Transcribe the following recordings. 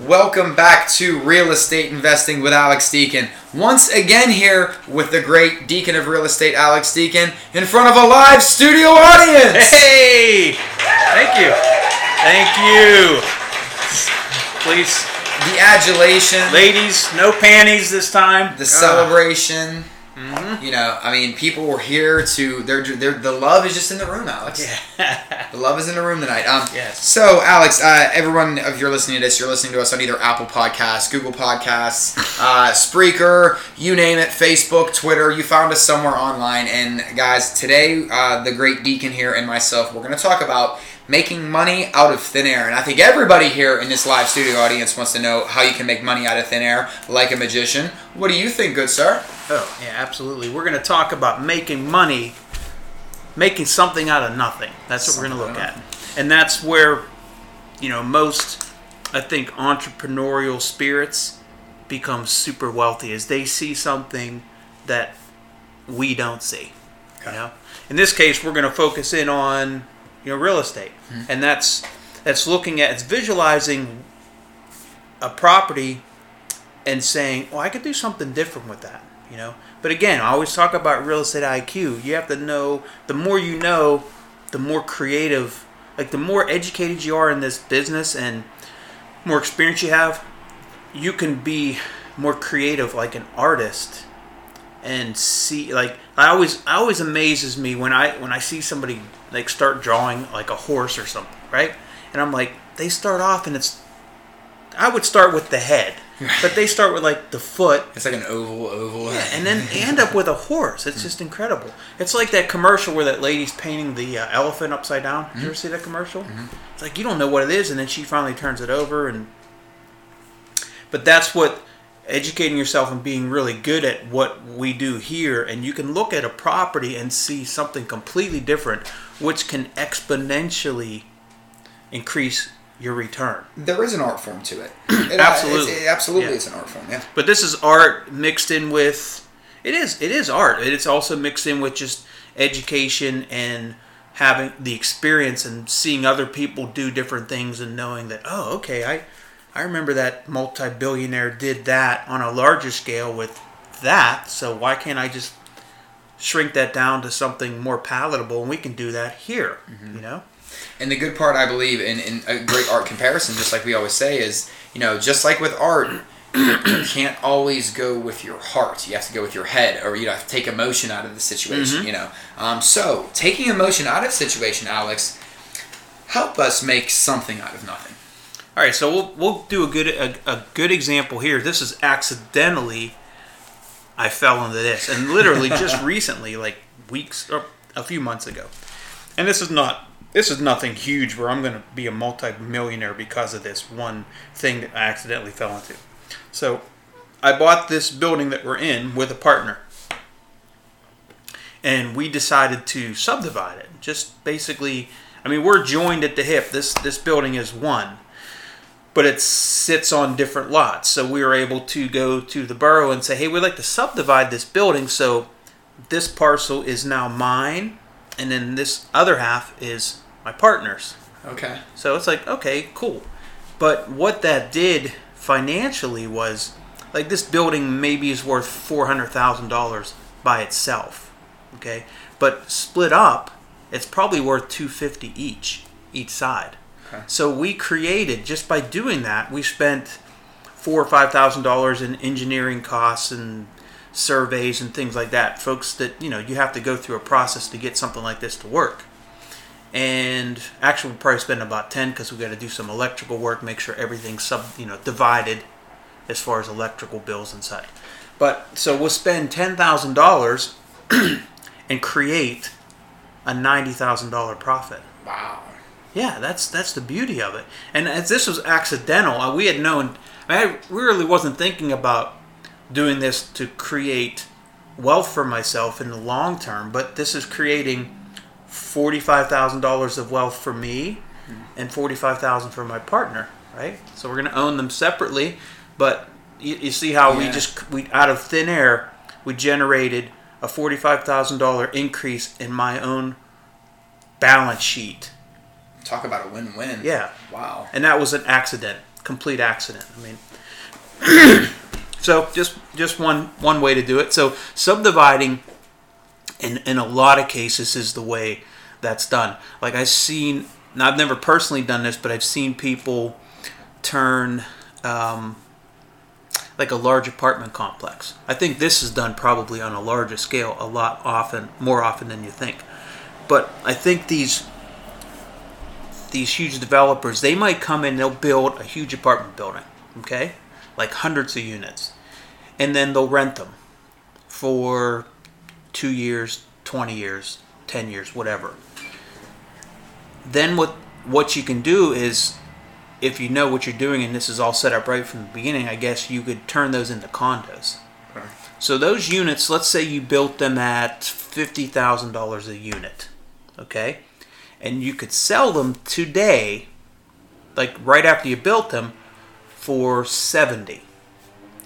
Welcome back to Real Estate Investing with Alex Deacon. Once again, here with the great Deacon of Real Estate, Alex Deacon, in front of a live studio audience. Hey! Thank you. Thank you. Please, The adulation, ladies, no panties this time. the celebration. You know, I mean, people were here to. They're, they're, the love is just in the room, Alex. Yeah. The love is in the room tonight. Um, Yes. So, Alex, uh, everyone, if you're listening to this, you're listening to us on either Apple Podcasts, Google Podcasts, uh, Spreaker, you name it, Facebook, Twitter. You found us somewhere online. And guys, today, uh, the great Deacon here and myself, we're going to talk about making money out of thin air. And I think everybody here in this live studio audience wants to know how you can make money out of thin air like a magician. What do you think, good sir? Oh, yeah, absolutely. We're going to talk about making money, making something out of nothing. That's what we're going to look at. And that's where, you know, most, I think, entrepreneurial spirits become super wealthy as they see something that we don't see. You know, in this case, we're going to focus in on, you know, real estate, mm-hmm. and that's that's looking at it's visualizing a property and saying, "Well, I could do something different with that," you know. But again, I always talk about real estate IQ. You have to know the more you know, the more creative, like the more educated you are in this business and more experience you have, you can be more creative like an artist and see like I always I always amazes me when I when I see somebody like start drawing like a horse or something, right? And I'm like, they start off and it's I would start with the head, but they start with like the foot It's like an oval, oval. Yeah, and then end up with a horse. It's just incredible. It's like that commercial where that lady's painting the uh, elephant upside down. Did you ever see that commercial? It's like you don't know what it is, and then she finally turns it over. And but that's what educating yourself and being really good at what we do here, and you can look at a property and see something completely different, which can exponentially increase your return. There is an art form to it. It- uh, Absolutely. it's- it absolutely Yeah. is an art form, yeah. But this is art mixed in with it is it is art. It's also mixed in with just education and having the experience and seeing other people do different things and knowing that oh okay I I remember that multi-billionaire did that on a larger scale with that so why can't I just shrink that down to something more palatable and we can do that here you know And the good part, I believe, in, in a great art comparison, just like we always say, is you know, just like with art, you can't always go with your heart. You have to go with your head, or you have to take emotion out of the situation. You know, um, so taking emotion out of situation, Alex, help us make something out of nothing. All right, so we'll we'll do a good a, a good example here. This is accidentally I fell into this, and literally just recently, like weeks or a few months ago. And this is not this is nothing huge where I'm going to be a multi-millionaire because of this one thing that I accidentally fell into. So I bought this building that we're in with a partner. And we decided to subdivide it. Just basically, I mean, we're joined at the hip. This this building is one but it sits on different lots. So we were able to go to the borough and say, hey, we'd like to subdivide this building. So this parcel is now mine, and then this other half is my partner's. Okay. So it's like, okay, cool. But what that did financially was like this building maybe is worth $400,000 by itself. Okay? But split up, it's probably worth 250 each each side. Okay. So we created just by doing that, we spent four or five thousand dollars in engineering costs and surveys and things like that. Folks that you know you have to go through a process to get something like this to work. And actually, we'll probably spend about ten because we got to do some electrical work, make sure everything's sub you know divided as far as electrical bills and such. But so we'll spend ten thousand dollars and create a ninety thousand dollar profit. Wow. Yeah, that's that's the beauty of it. And as this was accidental, uh, we had known. I, mean, I really wasn't thinking about doing this to create wealth for myself in the long term, but this is creating forty-five thousand dollars of wealth for me and forty-five thousand for my partner. Right. So we're going to own them separately, but you, you see how we just we out of thin air we generated a forty-five thousand dollar increase in my own balance sheet. Talk about a win-win. Yeah. Wow. and that was an accident complete accident. I mean, so just just one one way to do it. So subdividing, in in a lot of cases, is the way that's done. Like I've seen, now I've never personally done this, but I've seen people turn. Um, like a large apartment complex. I think this is done probably on a larger scale, a lot often, more often than you think. But I think these these huge developers, they might come in, they'll build a huge apartment building, okay, like hundreds of units, and then they'll rent them for two years, twenty years, ten years, whatever. Then what what you can do is if you know what you're doing and this is all set up right from the beginning, I guess you could turn those into condos. Okay. So those units, let's say you built them at fifty thousand dollars a unit, okay, and you could sell them today, like right after you built them, for seventy.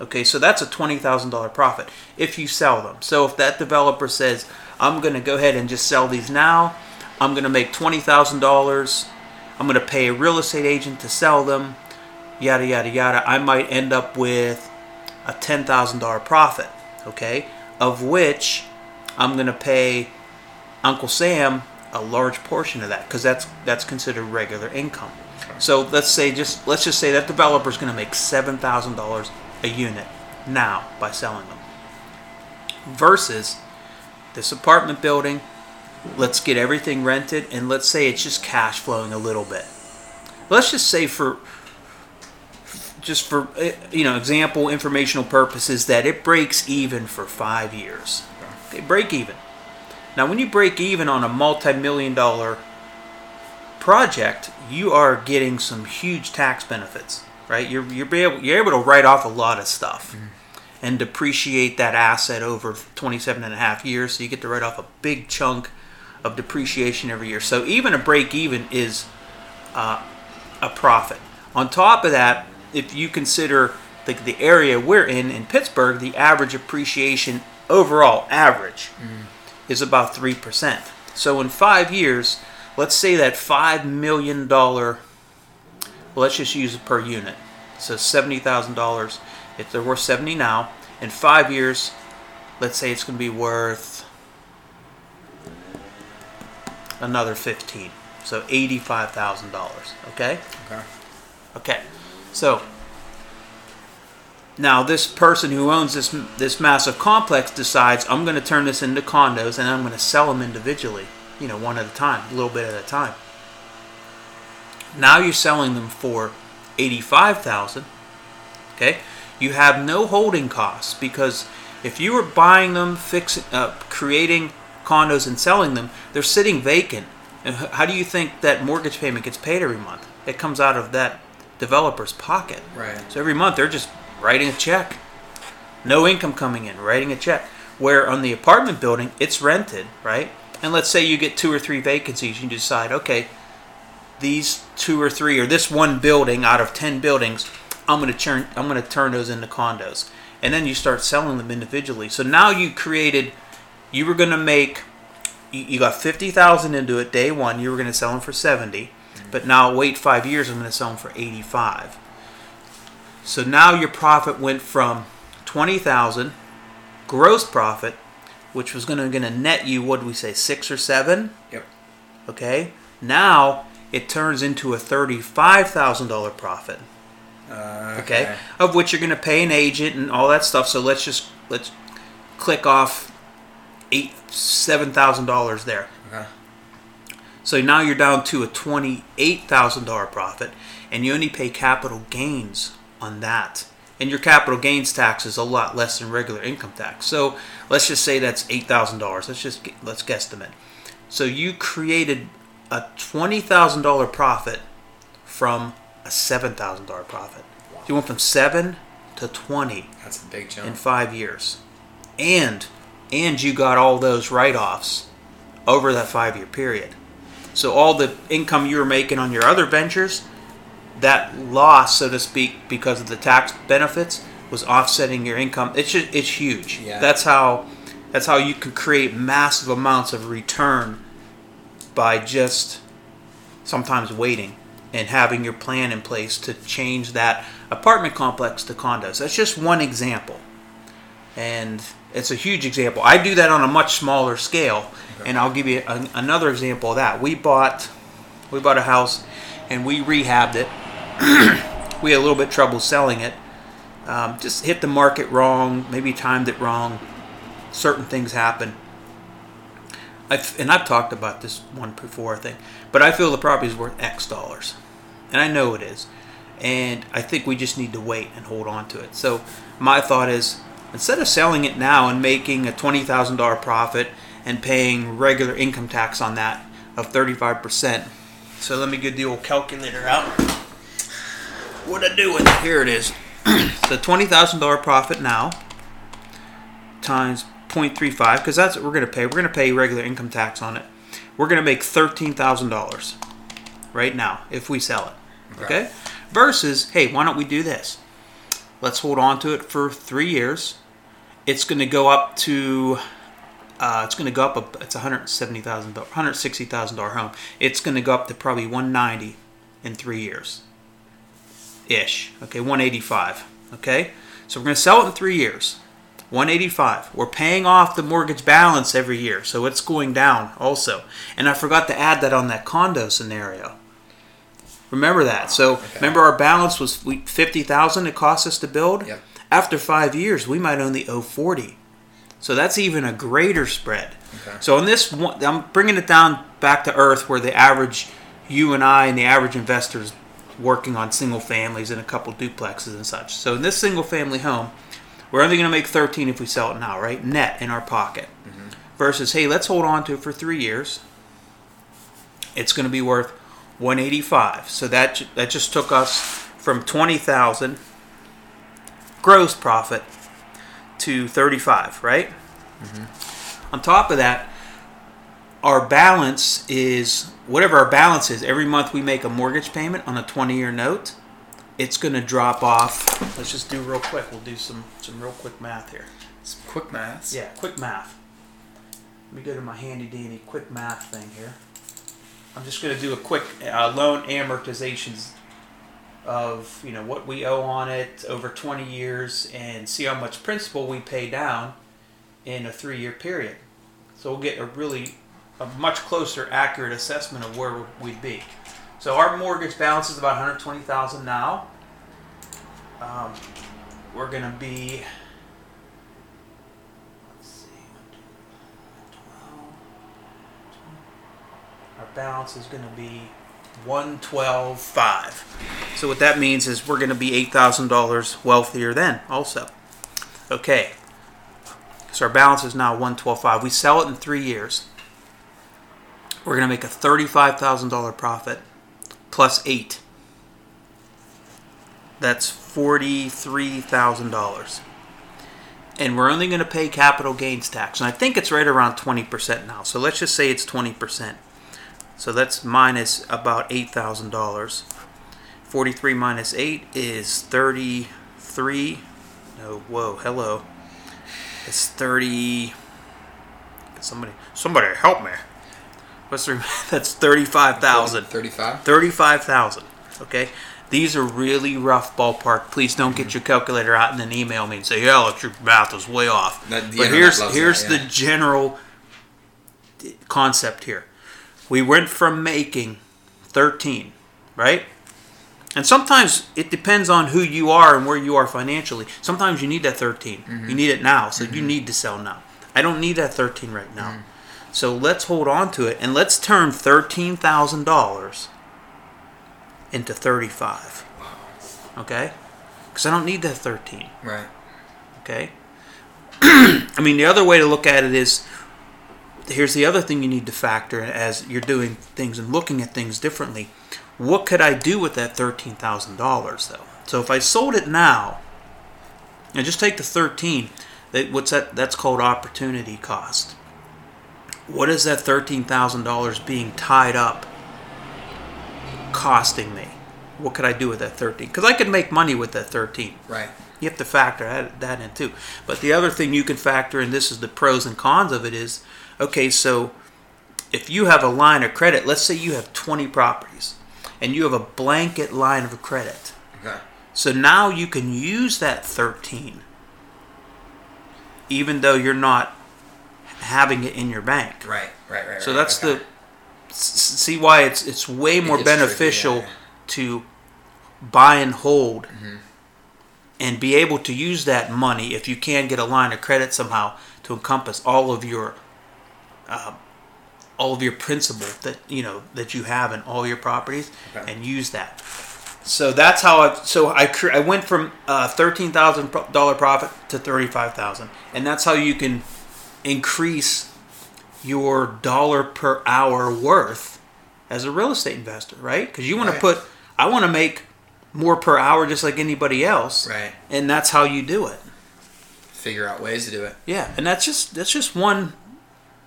Okay, so that's a twenty thousand dollar profit if you sell them. So if that developer says, "I'm going to go ahead and just sell these now," I'm going to make twenty thousand dollars I'm going to pay a real estate agent to sell them, yada, yada, yada. I might end up with a $10,000 profit, okay? Of which I'm going to pay Uncle Sam a large portion of that because that's that's considered regular income. So let's say just let's just say that developer is going to make seven thousand dollars a unit now by selling them. Versus this apartment building let's get everything rented and let's say it's just cash flowing a little bit let's just say for just for eh, you know example informational purposes that it breaks even for five years okay break even now when you break even on a multi-million dollar project you are getting some huge tax benefits right you're, you're, able, you're able to write off a lot of stuff mm-hmm. and depreciate that asset over 27 and a half years so you get to write off a big chunk of depreciation every year. So even a break even is uh, a profit. On top of that, if you consider the, the area we're in in Pittsburgh, the average appreciation overall average mm. Is about three percent. So in five years, let's say that five million dollar. Well, let's just use it per unit. So seventy thousand dollars. If they're worth seventy now, in five years, let's say it's going to be worth another 15 so $85,000 okay Okay. okay so now this person who owns this this massive complex decides I'm going to turn this into condos and I'm going to sell them individually you know one at a time a little bit at a time now you're selling them for 85,000 okay you have no holding costs because if you were buying them fixing uh, creating condos and selling them, they're sitting vacant. And how do you think that mortgage payment gets paid every month? It comes out of that developer's pocket. Right. So every month they're just writing a check. No income coming in, writing a check. Where on the apartment building, it's rented, right? And let's say you get two or three vacancies, you decide, okay, these two or three or this one building out of 10 buildings, I'm going to turn I'm going to turn those into condos. And then you start selling them individually. So now you created you were going to make you, got 50,000 into it day 1, you were going to sell them for 70, but now wait 5 years I'm going to sell them for 85. So now your profit went from 20,000 gross profit which was going to, going to net you what do we say 6 or 7? Yep. Okay? Now it turns into a $35,000 profit. Uh, okay. okay. Of which you're going to pay an agent and all that stuff. So let's just let's click off eight seven thousand dollars there. Okay. So now you're down to a twenty-eight thousand dollar profit, and you only pay capital gains on that. And your capital gains tax is a lot less than regular income tax. So let's just say that's eight thousand dollars. Let's just let's guesstimate. So you created a twenty thousand dollar profit from a seven thousand dollar profit. Wow. You went from seven to twenty. That's a big jump in five years, and and you got all those write-offs over that five-year period. So all the income you were making on your other ventures, that loss, so to speak, because of the tax benefits, was offsetting your income. It's just, it's huge. Yeah. That's how that's how you can create massive amounts of return by just sometimes waiting. and having your plan in place to change that apartment complex to condos. That's just one example. And it's a huge example. I do that on a much smaller scale, and I'll give you a, another example of that. We bought we bought a house and we rehabbed it. we had a little bit trouble selling it. Um, just hit the market wrong, maybe timed it wrong. Certain things happen. I've, and I've talked about this one before, I think, but I feel the property is worth X dollars, and I know it is, and I think we just need to wait and hold on to it. So my thought is, instead of selling it now and making a twenty thousand dollar profit and paying regular income tax on that of thirty five percent, so let me get the old calculator out. What I do with it? Here it is. so thousand dollar profit now times 0.35 because that's what we're going to pay. We're going to pay regular income tax on it. We're going to make thirteen thousand dollars right now if we sell it. Okay. okay. Versus, hey, why don't we do this? Let's hold on to it for three years. It's going to go up to. Uh, it's going to go up. A, it's a hundred seventy thousand, hundred sixty thousand dollar home. It's going to go up to probably one ninety in three years, ish. Okay, one eighty five. Okay, so we're going to sell it in three years. 185. We're paying off the mortgage balance every year, so it's going down also. And I forgot to add that on that condo scenario. Remember that. So okay. remember our balance was 50,000 it cost us to build. Yep. After 5 years, we might only owe 40. So that's even a greater spread. Okay. So in this one, I'm bringing it down back to earth where the average you and I and the average investors working on single families and a couple duplexes and such. So in this single family home, we're only going to make 13 if we sell it now, right? Net in our pocket. Mm-hmm. Versus, hey, let's hold on to it for three years. It's going to be worth 185. So that that just took us from 20,000 gross profit to 35, right? Mm-hmm. On top of that, our balance is whatever our balance is. Every month we make a mortgage payment on a 20-year note it's going to drop off. Let's just do real quick. We'll do some some real quick math here. Some quick math. Yeah, quick math. Let me go to my handy dandy quick math thing here. I'm just going to do a quick uh, loan amortizations of you know what we owe on it over 20 years and see how much principal we pay down in a three-year period. So we'll get a really a much closer, accurate assessment of where we'd be. So our mortgage balance is about 120,000 now. Um, we're to be let's see, our balance is going to be 112.5. So what that means is we're going to be $8,000 wealthier then also. Okay. So our balance is now 112.5. We sell it in 3 years. We're going to make a $35,000 profit plus 8. That's $43,000. And we're only going to pay capital gains tax. And I think it's right around 20% now. So let's just say it's 20%. So that's minus about $8,000. 43 minus 8 is 33. No, whoa, hello. It's 30. Somebody, somebody help me. What's the, that's thirty-five thousand. Thirty-five. Thirty-five thousand. Okay. These are really rough ballpark. Please don't get your calculator out and then email me and say, "Yeah, look, your math is way off." That, but here's here's that, yeah. the general concept here. We went from making thirteen, right? And sometimes it depends on who you are and where you are financially. Sometimes you need that 13. Mm-hmm. You need it now, so mm-hmm. you need to sell now. I don't need that 13 right now. So let's hold on to it and let's turn $13,000 into 35. Okay? Cuz I don't need that 13. Right. Okay? I mean the other way to look at it is here's the other thing you need to factor as you're doing things and looking at things differently. What could I do with that $13,000 though? So if I sold it now, and just take the 13, what's that that's called opportunity cost what is that $13,000 being tied up costing me? What could I do with that 13? Because I could make money with that 13. Right. You have to factor that, that in too. But the other thing you can factor in, this is the pros and cons of it, is okay, so if you have a line of credit, let's say you have 20 properties, and you have a blanket line of credit. Okay. So now you can use that 13 even though you're not having it in your bank. Right. Right. Right. So right, that's okay. the see why it's it's way more gets tricky, beneficial yeah. to buy and hold Mm-hmm. and be able to use that money if you can get a line of credit somehow to encompass all of your uh, all of your principal that you know that you have in all your properties Okay. and use that. So that's how I so I I went from uh, thirteen thousand dollar profit to thirty five thousand, and that's how you can increase your dollar per hour worth as a real estate investor, right? Because you want Right. to put, I want to make more per hour just like anybody else, Right. and that's how you do it. Figure out ways to do it. Yeah, and that's just that's just one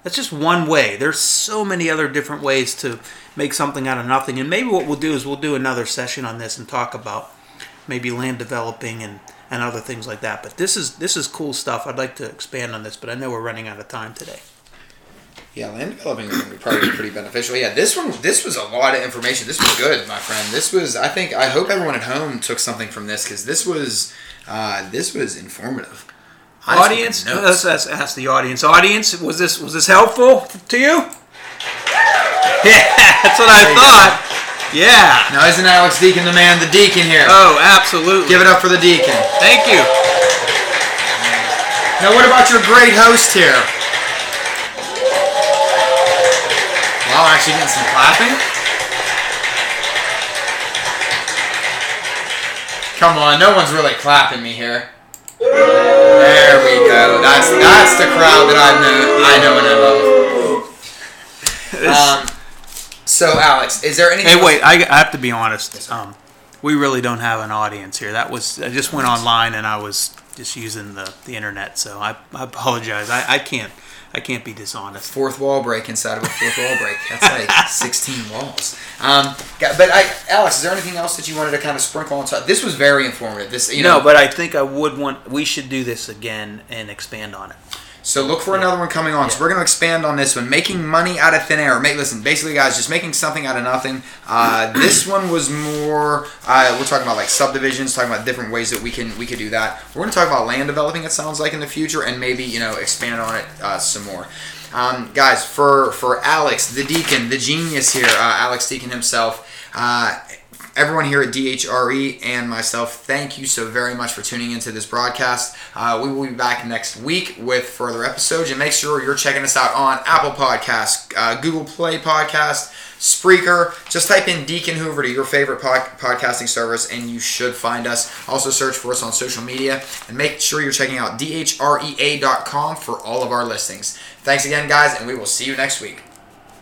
that's just one way. There's so many other different ways to make something out of nothing. And maybe what we'll do is we'll do another session on this and talk about maybe land developing and, and other things like that. But this is this is cool stuff. I'd like to expand on this, but I know we're running out of time today. Yeah, land developing is going to be probably pretty beneficial. Yeah, this one, this was a lot of information. This was good, my friend. This was, I think, I hope everyone at home took something from this because this was, uh, this was informative. Audience, let's, let's ask the audience. Audience, was this was this helpful to you? Yeah, that's what I thought. Yeah. Now isn't Alex Deacon the man, the Deacon here? Oh, absolutely. Give it up for the Deacon. Thank you. Now, what about your great host here? Wow, actually getting some clapping. Come on, no one's really clapping me here. There we go. That's that's the crowd that I know I know and I love. Um, so Alex, is there anything? Hey, wait! I, I have to be honest. Um, we really don't have an audience here. That was I just went online and I was just using the, the internet, so I, I apologize. I, I can't I can't be dishonest. fourth wall break inside of a fourth wall break. That's like 16 walls. Um, but I, Alex, is there anything else that you wanted to kind of sprinkle on top? This was very informative. This, you know, no, but I think I would want. We should do this again and expand on it. So look for another one coming on. So we're going to expand on this one, making money out of thin air. Make listen, basically, guys, just making something out of nothing. Uh, this one was more. Uh, we're talking about like subdivisions, talking about different ways that we can we could do that. We're going to talk about land developing. It sounds like in the future, and maybe you know expand on it uh, some more. Um, guys, for for Alex, the deacon, the genius here, uh, Alex Deacon himself. Everyone here at DHRE and myself, thank you so very much for tuning into this broadcast. Uh, we will be back next week with further episodes, and make sure you're checking us out on Apple Podcasts, uh, Google Play Podcast, Spreaker. Just type in Deacon Hoover to your favorite pod- podcasting service, and you should find us. Also, search for us on social media, and make sure you're checking out dhrea.com for all of our listings. Thanks again, guys, and we will see you next week.